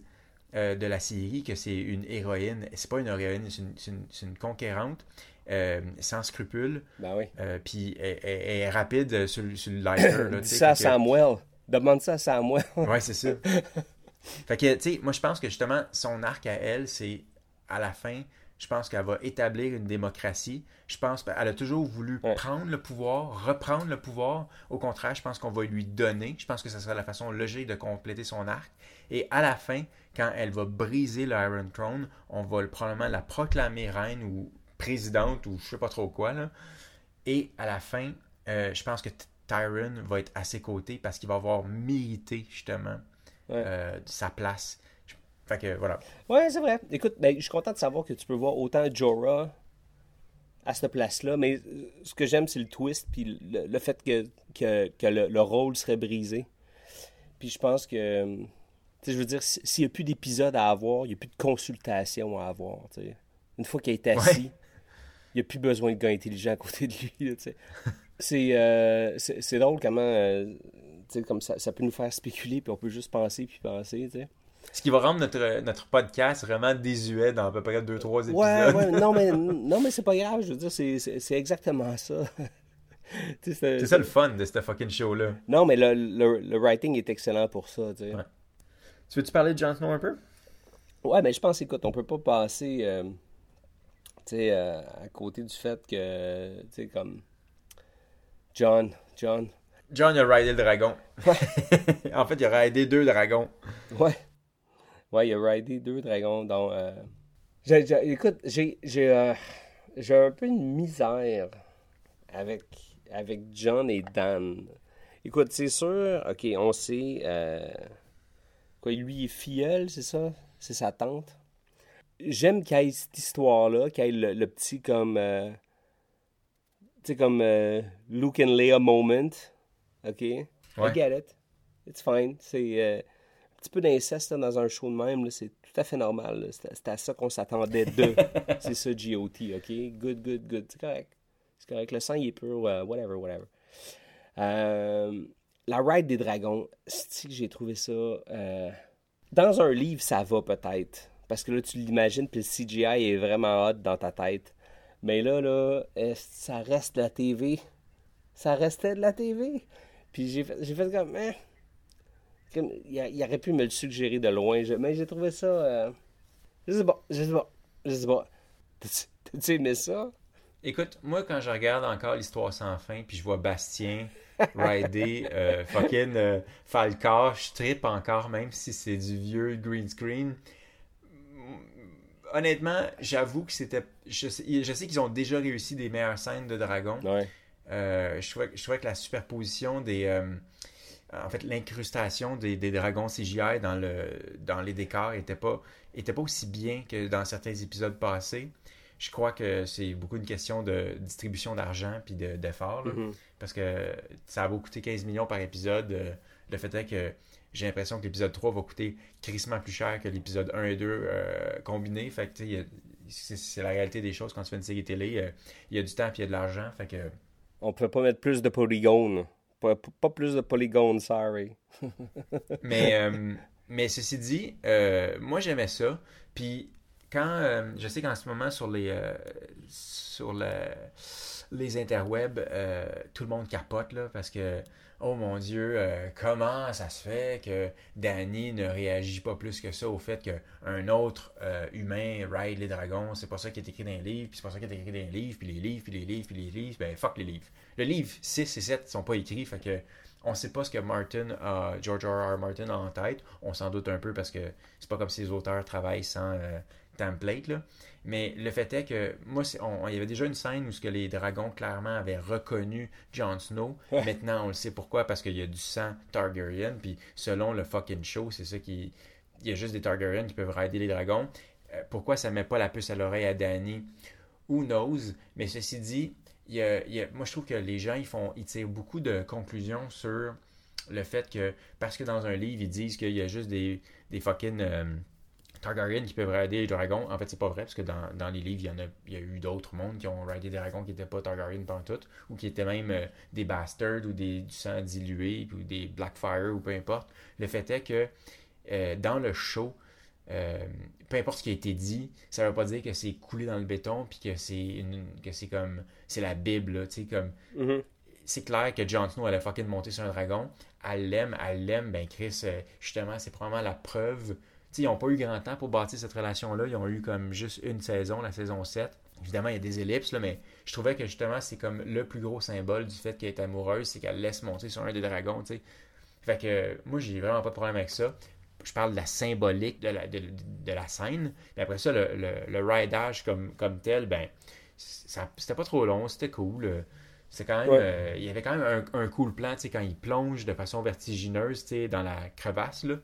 [SPEAKER 3] euh, de la série que c'est une héroïne. C'est pas une héroïne, c'est une, conquérante, euh, sans scrupules,
[SPEAKER 2] ben oui.
[SPEAKER 3] euh, puis elle, elle- elle est rapide sur, le- sur le lighter.
[SPEAKER 2] Dis ça à Samuel. Demande ça à Samuel.
[SPEAKER 3] Ouais, c'est ça. fait que, tu sais, moi, je pense que justement, son arc à elle, c'est à la fin, je pense qu'elle va établir une démocratie. Je pense qu'elle a toujours voulu
[SPEAKER 2] Ouais.
[SPEAKER 3] prendre le pouvoir, reprendre le pouvoir. Au contraire, je pense qu'on va lui donner. Je pense que ce sera la façon logique de compléter son arc. Et à la fin, quand elle va briser le Iron Throne, on va probablement la proclamer reine ou présidente ou je sais pas trop quoi. Là. Et à la fin, euh, je pense que Tyron va être à ses côtés parce qu'il va avoir mérité justement
[SPEAKER 2] Ouais.
[SPEAKER 3] euh, sa place. Fait que voilà.
[SPEAKER 2] Ouais, c'est vrai. Écoute, ben, je suis content de savoir que tu peux voir autant Jorah à cette place-là, mais euh, ce que j'aime, c'est le twist, puis le, le fait que, que, que le, le rôle serait brisé. Puis je pense que, euh, tu sais, je veux dire, si- s'il n'y a plus d'épisodes à avoir, il n'y a plus de consultation à avoir. Une fois qu'il est assis,
[SPEAKER 3] Ouais.
[SPEAKER 2] il n'y a plus besoin de gars intelligents à côté de lui. C'est euh, c'est c'est drôle comment, euh, tu sais, comme ça, ça peut nous faire spéculer, puis on peut juste penser, puis penser, sais.
[SPEAKER 3] Ce qui va rendre notre, notre podcast vraiment désuet dans à peu près 2-3 épisodes.
[SPEAKER 2] Ouais, ouais, non, mais, non, mais c'est pas grave, je veux dire, c'est, c'est, c'est exactement ça.
[SPEAKER 3] C'est ça le fun de ce fucking show-là.
[SPEAKER 2] Non, mais le, le, le writing est excellent pour ça, tu sais.
[SPEAKER 3] Ouais. Tu veux-tu parler de Jon Snow un peu?
[SPEAKER 2] Ouais, mais je pense, écoute, on peut pas passer, euh, tu sais, euh, à côté du fait que, tu sais, comme, John, John,
[SPEAKER 3] John a ridé le dragon. en fait, il a ridé deux dragons.
[SPEAKER 2] ouais, ouais, il a ridé deux dragons, donc, euh, écoute, j'ai, j'ai, euh, j'ai un peu une misère avec, avec John et Dan. Écoute, c'est sûr, ok, on sait, euh, quoi, lui est filleul, c'est ça? C'est sa tante? J'aime qu'il y ait cette histoire-là, qu'il y ait le, le petit comme, euh, tu sais, comme euh, Luke and Leia moment, ok? I get it. It's fine. C'est petit peu d'inceste là, dans un show de même, c'est tout à fait normal. c'est à ça qu'on s'attendait de. c'est ça, GOT, ok? Good, good, good. C'est correct. C'est correct. Le sang, il est pur, euh, whatever, whatever. Euh, la ride des dragons, c'est que j'ai trouvé ça. euh, Dans un livre, ça va peut-être. Parce que là, tu l'imagines, puis le CGI est vraiment hot dans ta tête. Mais là, là, ça reste de la TV. Ça restait de la TV. Puis j'ai fait, j'ai fait comme. hein, comme il, a- il aurait pu me le suggérer de loin. je- mais j'ai trouvé ça. euh, je sais pas. Je sais pas. Je sais pas. T'as-tu aimé ça?
[SPEAKER 3] Écoute, moi, quand je regarde encore l'histoire sans fin, puis je vois Bastien rider euh, fucking euh, je trippe encore, même si c'est du vieux green screen. Honnêtement, j'avoue que c'était. Je sais, je sais qu'ils ont déjà réussi des meilleures scènes de dragons.
[SPEAKER 2] Ouais.
[SPEAKER 3] Euh, je, trouvais, je trouvais que la superposition des. En fait, l'incrustation des, des dragons CGI dans, le, dans les décors était pas, était pas aussi bien que dans certains épisodes passés. Je crois que c'est beaucoup une question de distribution d'argent puis de- d'effort. là.
[SPEAKER 2] Mhm.
[SPEAKER 3] Parce que ça va coûter 15 millions par épisode. Euh, Le fait est que j'ai l'impression que l'épisode 3 va coûter crissement plus cher que l'épisode 1 et 2 euh, combinés. Fait que, c'est la réalité des choses quand tu fais une série télé. euh, il y a du temps puis il y a de l'argent. Fait que
[SPEAKER 2] On peut pas mettre plus de polygones. Pas, pas plus de polygones, sorry.
[SPEAKER 3] mais, euh, mais ceci dit, euh, moi j'aimais ça. Puis quand euh, je sais qu'en ce moment sur les euh, sur le- les interwebs, euh, tout le monde capote là parce que oh mon dieu, comment ça se fait que Danny ne réagit pas plus que ça au fait qu'un autre humain ride les dragons, c'est pas ça qui est écrit dans les livres, puis c'est pas ça qui est écrit dans les livres, puis les livres, puis les livres, puis les livres, ben fuck les livres. Le livre 6 et 7 sont pas écrits, fait que on sait pas ce que Martin George R. R. Martin a en tête. On s'en doute un peu parce que c'est pas comme si les auteurs travaillent sans template. Là. Mais le fait est que moi, il y avait déjà une scène où ce que les dragons clairement avaient reconnu Jon Snow. Maintenant, on le sait pourquoi parce qu'il y a du sang Targaryen. Puis selon le fucking show, c'est ça qui. Il y a juste des Targaryens qui peuvent rider les dragons. Euh, pourquoi ça met pas la puce à l'oreille à Danny Who knows? Mais ceci dit, il y a- il y a- moi je trouve que les gens ils font ils tirent beaucoup de conclusions sur le fait que parce que dans un livre ils disent qu'il y a juste des, des fucking euh, Targaryen qui peuvent rider les dragons. En fait, c'est pas vrai parce que dans, dans les livres, il y en a, il y a eu d'autres mondes qui ont ridé des dragons qui n'étaient pas Targaryen tout ou qui étaient même euh, des bastards ou des, du sang dilué ou des Blackfire ou peu importe. Le fait est que euh, dans le show, euh, peu importe ce qui a été dit, ça veut pas dire que c'est coulé dans le béton puis que c'est une, que c'est comme c'est la Bible, tu sais comme
[SPEAKER 2] Mhm.
[SPEAKER 3] c'est clair que Jon Snow allait fucking monter sur un dragon. Elle l'aime, elle l'aime. Ben Chris, justement, c'est probablement la preuve. Ils n'ont pas eu grand temps pour bâtir cette relation-là. Ils ont eu comme juste une saison, la saison 7. Évidemment, il y a des ellipses, là, mais je trouvais que justement, c'est comme le plus gros symbole du fait qu'elle est amoureuse, c'est qu'elle laisse monter sur un des dragons, tu sais. Fait que moi, j'ai vraiment pas de problème avec ça. Je parle de la symbolique de la, de, de la scène. Mais après ça, le, le, le comme, comme tel, ben, c'était pas trop long, c'était cool. C'est quand même,
[SPEAKER 2] Ouais.
[SPEAKER 3] euh, il y avait quand même un, un cool plan, quand il plonge de façon vertigineuse, dans la crevasse, là.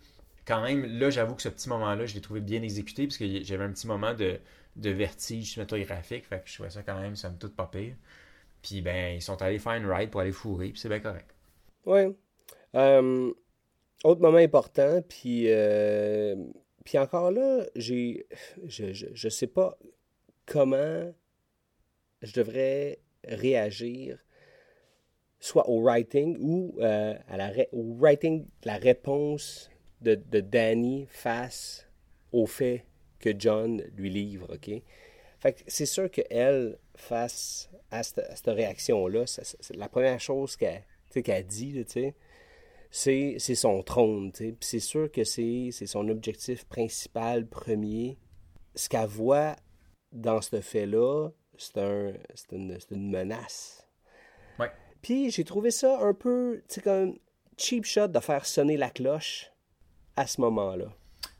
[SPEAKER 3] Quand même, là, j'avoue que ce petit moment-là, je l'ai trouvé bien exécuté, parce que j'avais un petit moment de, de vertige cinématographique, fait que je trouvais ça quand même, ça me toute pas pire. Puis, ben, ils sont allés faire une ride pour aller fourrer, puis c'est bien correct.
[SPEAKER 2] Ouais. Euh, autre moment important, puis, euh, puis encore là, j'ai, je, je, je sais pas comment je devrais réagir, soit au writing ou euh, à la au writing la réponse de, de Danny face au fait que John lui livre, OK? Fait que c'est sûr qu'elle, face à cette, réaction-là, la première chose qu'elle qu'elle dit, c'est c'est son trône, c'est sûr que c'est c'est son objectif principal, premier. Ce qu'elle voit dans ce fait-là, c'est un, c'est une, une menace.
[SPEAKER 3] Ouais.
[SPEAKER 2] Puis j'ai trouvé ça un peu, tu sais, comme cheap shot de faire sonner la cloche à ce moment-là.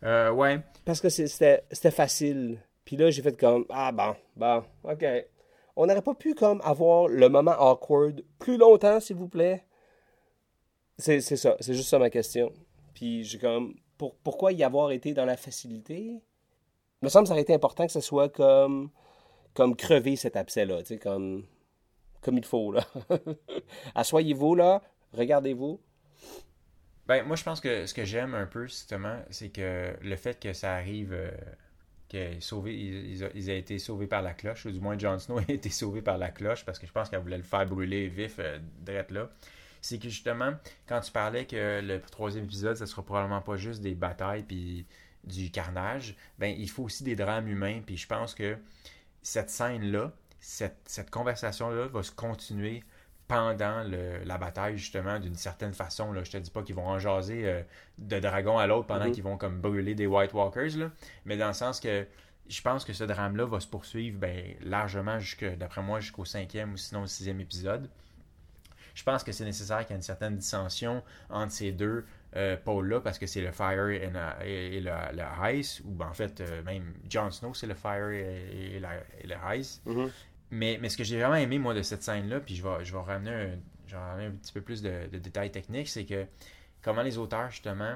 [SPEAKER 3] Euh, ouais.
[SPEAKER 2] Parce que c'était facile. Puis là, j'ai fait comme, ah bon, bon, ok. On n'aurait pas pu comme avoir le moment awkward plus longtemps, s'il vous plaît? C'est c'est ça, c'est juste ça ma question. Puis j'ai comme, pour, pourquoi y avoir été dans la facilité? Il me semble que ça aurait été important que ce soit comme, comme crever cet abcès-là, tu sais, comme, comme il faut, là. Assoyez-vous, là, regardez-vous.
[SPEAKER 3] Ben, moi, je pense que ce que j'aime un peu, justement, c'est que le fait que ça arrive, euh, qu'ils aient été sauvés par la cloche, ou du moins Jon Snow a été sauvé par la cloche, parce que je pense qu'elle voulait le faire brûler vif, euh, là. C'est que justement, quand tu parlais que le troisième épisode, ça sera probablement pas juste des batailles puis du carnage, ben, il faut aussi des drames humains, puis je pense que cette scène-là, cette, cette conversation-là va se continuer pendant le- la bataille, justement, d'une certaine façon. Là. Je te dis pas qu'ils vont en jaser euh, de dragon à l'autre pendant qu'ils vont comme brûler des White Walkers, là. mais dans le sens que je pense que ce drame-là va se poursuivre ben, largement, d'après moi, jusqu'au cinquième ou sinon au sixième épisode. Je pense que c'est nécessaire qu'il y ait une certaine dissension entre ces deux euh, pôles-là, parce que c'est le Fire et, la- et- le Ice, ou ben, en fait, euh, même Jon Snow, c'est le Fire et, et la- et le Ice. Mais, ce que j'ai vraiment aimé, moi, de cette scène-là, puis je vais, je vais ramener un, je vais ramener un petit peu plus de, détails techniques, c'est que comment les auteurs, justement,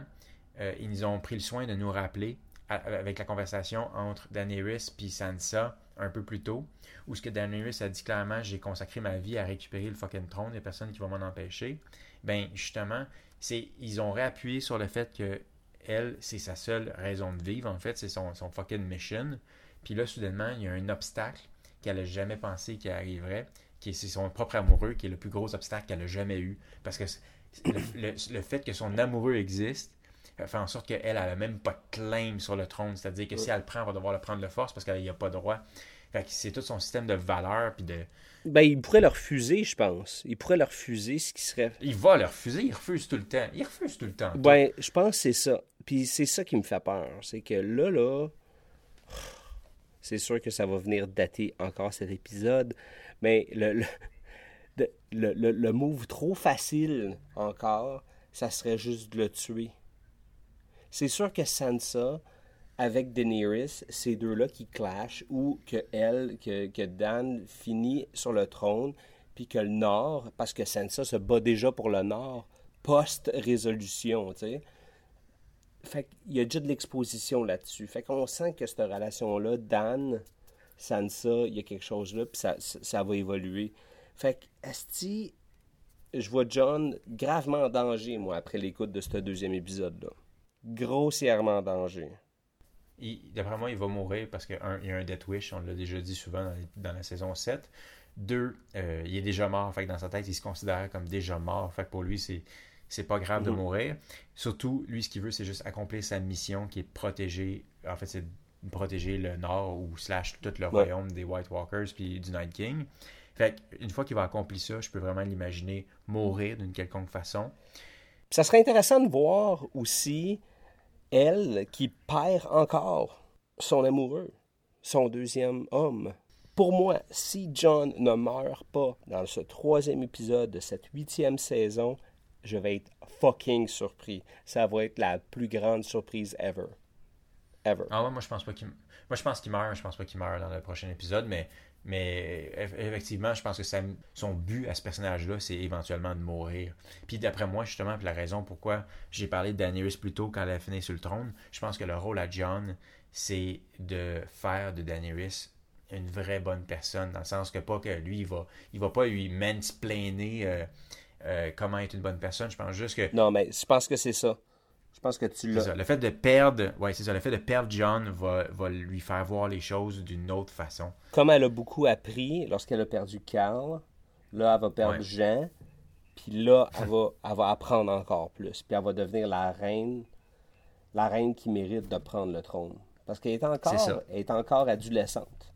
[SPEAKER 3] euh, ils ont pris le soin de nous rappeler, avec la conversation entre Daenerys puis Sansa un peu plus tôt, où ce que Daenerys a dit clairement, j'ai consacré ma vie à récupérer le fucking trône, il n'y a personne qui va m'en empêcher. Ben, justement, c'est ils ont réappuyé sur le fait que elle, c'est sa seule raison de vivre, en fait, c'est son fucking mission. Puis là, soudainement, il y a un obstacle qu'elle n'a jamais pensé qu'il arriverait, qui est c'est son propre amoureux, qui est le plus gros obstacle qu'elle a jamais eu. Parce que le, le- le fait que son amoureux existe euh, fait en sorte qu'elle, elle n'a même pas de claim sur le trône. C'est-à-dire que si elle le prend, elle va devoir le prendre de force parce qu'elle n'y a pas droit. Fait que c'est tout son système de valeurs puis de.
[SPEAKER 2] Ben, il pourrait le refuser, je pense. Il pourrait le refuser, ce qui serait
[SPEAKER 3] Il va le refuser, il refuse tout le temps. Il refuse tout le temps.
[SPEAKER 2] Ben, je pense que c'est ça. Puis c'est ça qui me fait peur. C'est que là, là, c'est sûr que ça va venir dater encore cet épisode. Mais le, le, move trop facile encore, ça serait juste de le tuer. C'est sûr que Sansa, avec Daenerys, ces deux-là qui clashent, ou que elle, que, que Dan finit sur le trône, puis que le Nord, parce que Sansa se bat déjà pour le Nord, post-résolution, tu sais. Fait qu'il y a déjà de l'exposition là-dessus. Fait qu'on sent que cette relation-là, Dan, Sansa, il y a quelque chose là, puis ça, ça, va évoluer. Fait que, Asti, je vois John gravement en danger, moi, après l'écoute de ce deuxième épisode-là. Grossièrement en danger.
[SPEAKER 3] D'après moi, il va mourir parce qu'il y a un Death Wish, on l'a déjà dit souvent dans la saison 7. Deux, euh, il est déjà mort, fait que dans sa tête, il se considère comme déjà mort. Fait que pour lui, c'est c'est pas grave de mourir. Surtout, lui, ce qu'il veut, c'est juste accomplir sa mission qui est de protéger, en fait, c'est protéger le Nord ou slash tout le royaume des White Walkers puis du Night King. Fait une fois qu'il va accomplir ça, je peux vraiment l'imaginer mourir d'une quelconque façon.
[SPEAKER 2] Ça serait intéressant de voir aussi elle qui perd encore son amoureux, son deuxième homme. Pour moi, si John ne meurt pas dans ce troisième épisode de cette huitième saison, je vais être fucking surpris. Ça va être la plus grande surprise ever. Ever.
[SPEAKER 3] Ah ouais, moi je pense pas qu'il moi je pense qu'il meurt, je pense pas qu'il meurt dans le prochain épisode, mais mais eff- effectivement, je pense que son but à ce personnage-là, c'est éventuellement de mourir. Puis d'après moi, justement, puis la raison pourquoi j'ai parlé de Daenerys plus tôt quand elle a fini sur le trône, je pense que le rôle à John, c'est de faire de Daenerys une vraie bonne personne, dans le sens que pas que lui, il va, il va pas lui mansplainer euh, euh, comment être une bonne personne. Je pense juste que
[SPEAKER 2] Non, mais je pense que c'est ça. Je pense que tu l'as.
[SPEAKER 3] Le fait de perdre, ouais, c'est ça. Le fait de perdre John va, va lui faire voir les choses d'une autre façon.
[SPEAKER 2] Comme elle a beaucoup appris lorsqu'elle a perdu Carl, là, elle va perdre
[SPEAKER 3] Ouais.
[SPEAKER 2] Jean, puis là, elle va, elle va apprendre encore plus, puis elle va devenir la reine la reine qui mérite de prendre le trône. Parce qu'elle est encore,
[SPEAKER 3] C'est ça.
[SPEAKER 2] elle est encore adolescente.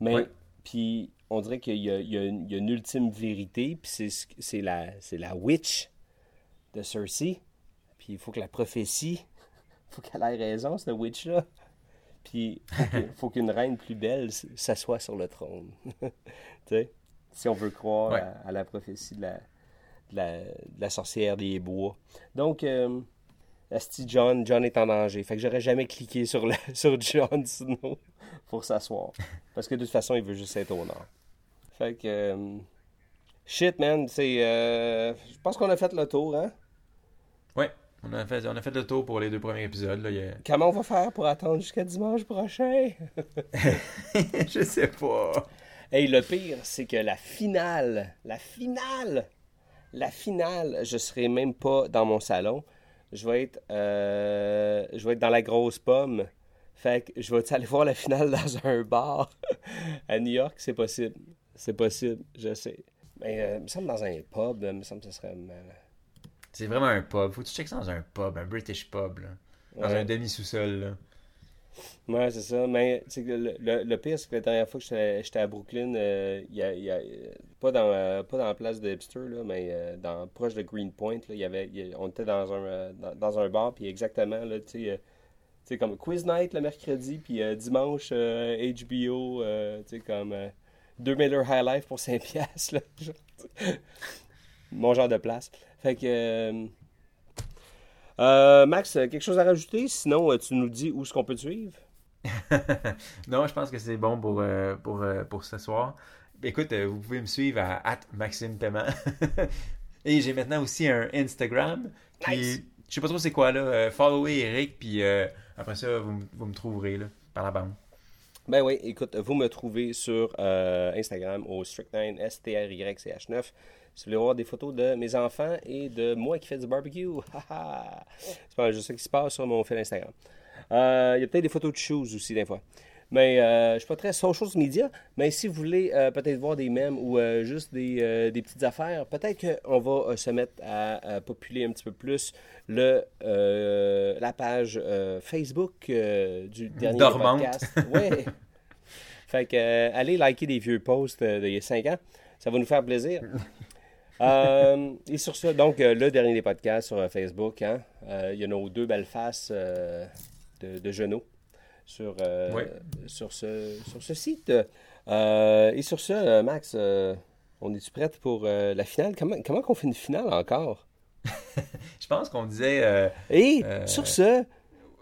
[SPEAKER 2] Mais, puis, on dirait qu'il y a, il y a une, il ultime vérité, puis c'est ce- c'est la, witch de Cersei. Puis il faut que la prophétie, faut qu'elle ait raison, cette witch-là. Puis que- faut qu'une reine plus belle s'assoie sur le trône. tu sais, si on veut croire
[SPEAKER 3] Ouais.
[SPEAKER 2] à, à la prophétie de la, de la, de la sorcière des bois. Donc, euh, Asti John, John est en danger. Fait que j'aurais jamais cliqué sur, sur John Snow pour s'asseoir. Parce que de toute façon, il veut juste être au nord. Fait que. euh, shit, man. C'est. euh, je pense qu'on a fait le tour, hein?
[SPEAKER 3] Ouais, on a, fait, on a fait le tour pour les deux premiers épisodes. Là. a-
[SPEAKER 2] Comment on va faire pour attendre jusqu'à dimanche prochain?
[SPEAKER 3] je sais pas.
[SPEAKER 2] Hey, le pire, c'est que la finale, la finale, la finale, je serai même pas dans mon salon. Je vais être, euh, je vais être dans la grosse pomme. Fait que je vais aller voir la finale dans un bar à New York, c'est possible. C'est possible, je sais. Mais euh, il me semble dans un pub, il me semble que ce serait. euh,
[SPEAKER 3] C'est vraiment un pub. Faut que tu checkes ça dans un pub, un British pub. Là. Dans
[SPEAKER 2] Ouais.
[SPEAKER 3] un demi-sous-sol. là.
[SPEAKER 2] Ouais, c'est ça. Mais le, le, le pire, c'est que la dernière fois que j'étais à Brooklyn, euh, il y a, il y a- pas, dans, euh, pas dans la place de Hipster, là, mais euh, dans, proche de Greenpoint, là, y avait, il y a- on était dans un, euh, dans, dans un bar, puis exactement, là, tu sais, euh, comme quiz night le mercredi, puis dimanche, HBO, tu sais, comme 2 Miller High Life pour 5 piastres. Mon genre de place. Fait que... euh, euh, Max, quelque chose à rajouter? Sinon, euh, tu nous dis où est-ce qu'on peut te suivre?
[SPEAKER 3] non, je pense que c'est bon pour, pour, pour ce soir. Écoute, vous pouvez me suivre à Maxime Paiement. Et j'ai maintenant aussi un Instagram qui
[SPEAKER 2] Nice.
[SPEAKER 3] je sais pas trop c'est quoi là. Followez Eric, puis euh, après ça, vous, vous me trouverez là, par la bande.
[SPEAKER 2] Ben oui, écoute, vous me trouvez sur euh, Instagram au Strict9, S-T-R-Y-C-H-9. Si vous voulez voir des photos de mes enfants et de moi qui fais du barbecue, c'est pas juste ça qui se passe sur mon fil Instagram. Euh, Il y a peut-être des photos de shoes aussi, des fois. Mais euh, je suis pas très social media, mais si vous voulez euh, peut-être voir des mèmes ou euh, juste des, des petites affaires, peut-être qu'on va se mettre à, à populer un petit peu plus le, la page Facebook du dernier
[SPEAKER 3] Dormante.
[SPEAKER 2] podcast. Ouais. Fait que euh, allez liker des vieux posts euh, d'il y a 5 ans. Ça va nous faire plaisir. Euh, et sur ce, donc, le dernier des podcasts sur Facebook, hein, il y a nos deux belles faces de, de genoux sur, euh, sur, ce, sur ce site. Euh, et sur ce, euh, Max, euh, on est-tu prête pour la finale? Comment, comment qu'on fait une finale encore?
[SPEAKER 3] Je pense qu'on disait
[SPEAKER 2] Et sur ce,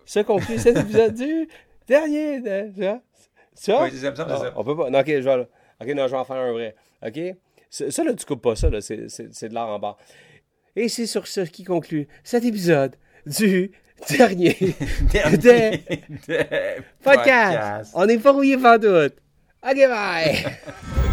[SPEAKER 2] ce conclut cet épisode du dernier. De?
[SPEAKER 3] Oui, ça,
[SPEAKER 2] Ah,
[SPEAKER 3] ça.
[SPEAKER 2] On peut pas. Non, ok, je vais, ok, non, je vais en faire un vrai. Ok? Ça, ça, là, tu coupes pas ça, là. C'est, c'est, c'est de l'art en bas. Et c'est sur ce qui conclut cet épisode du dernier
[SPEAKER 3] dernier
[SPEAKER 2] podcast. On n'est pas rouillé doute. Ok, bye!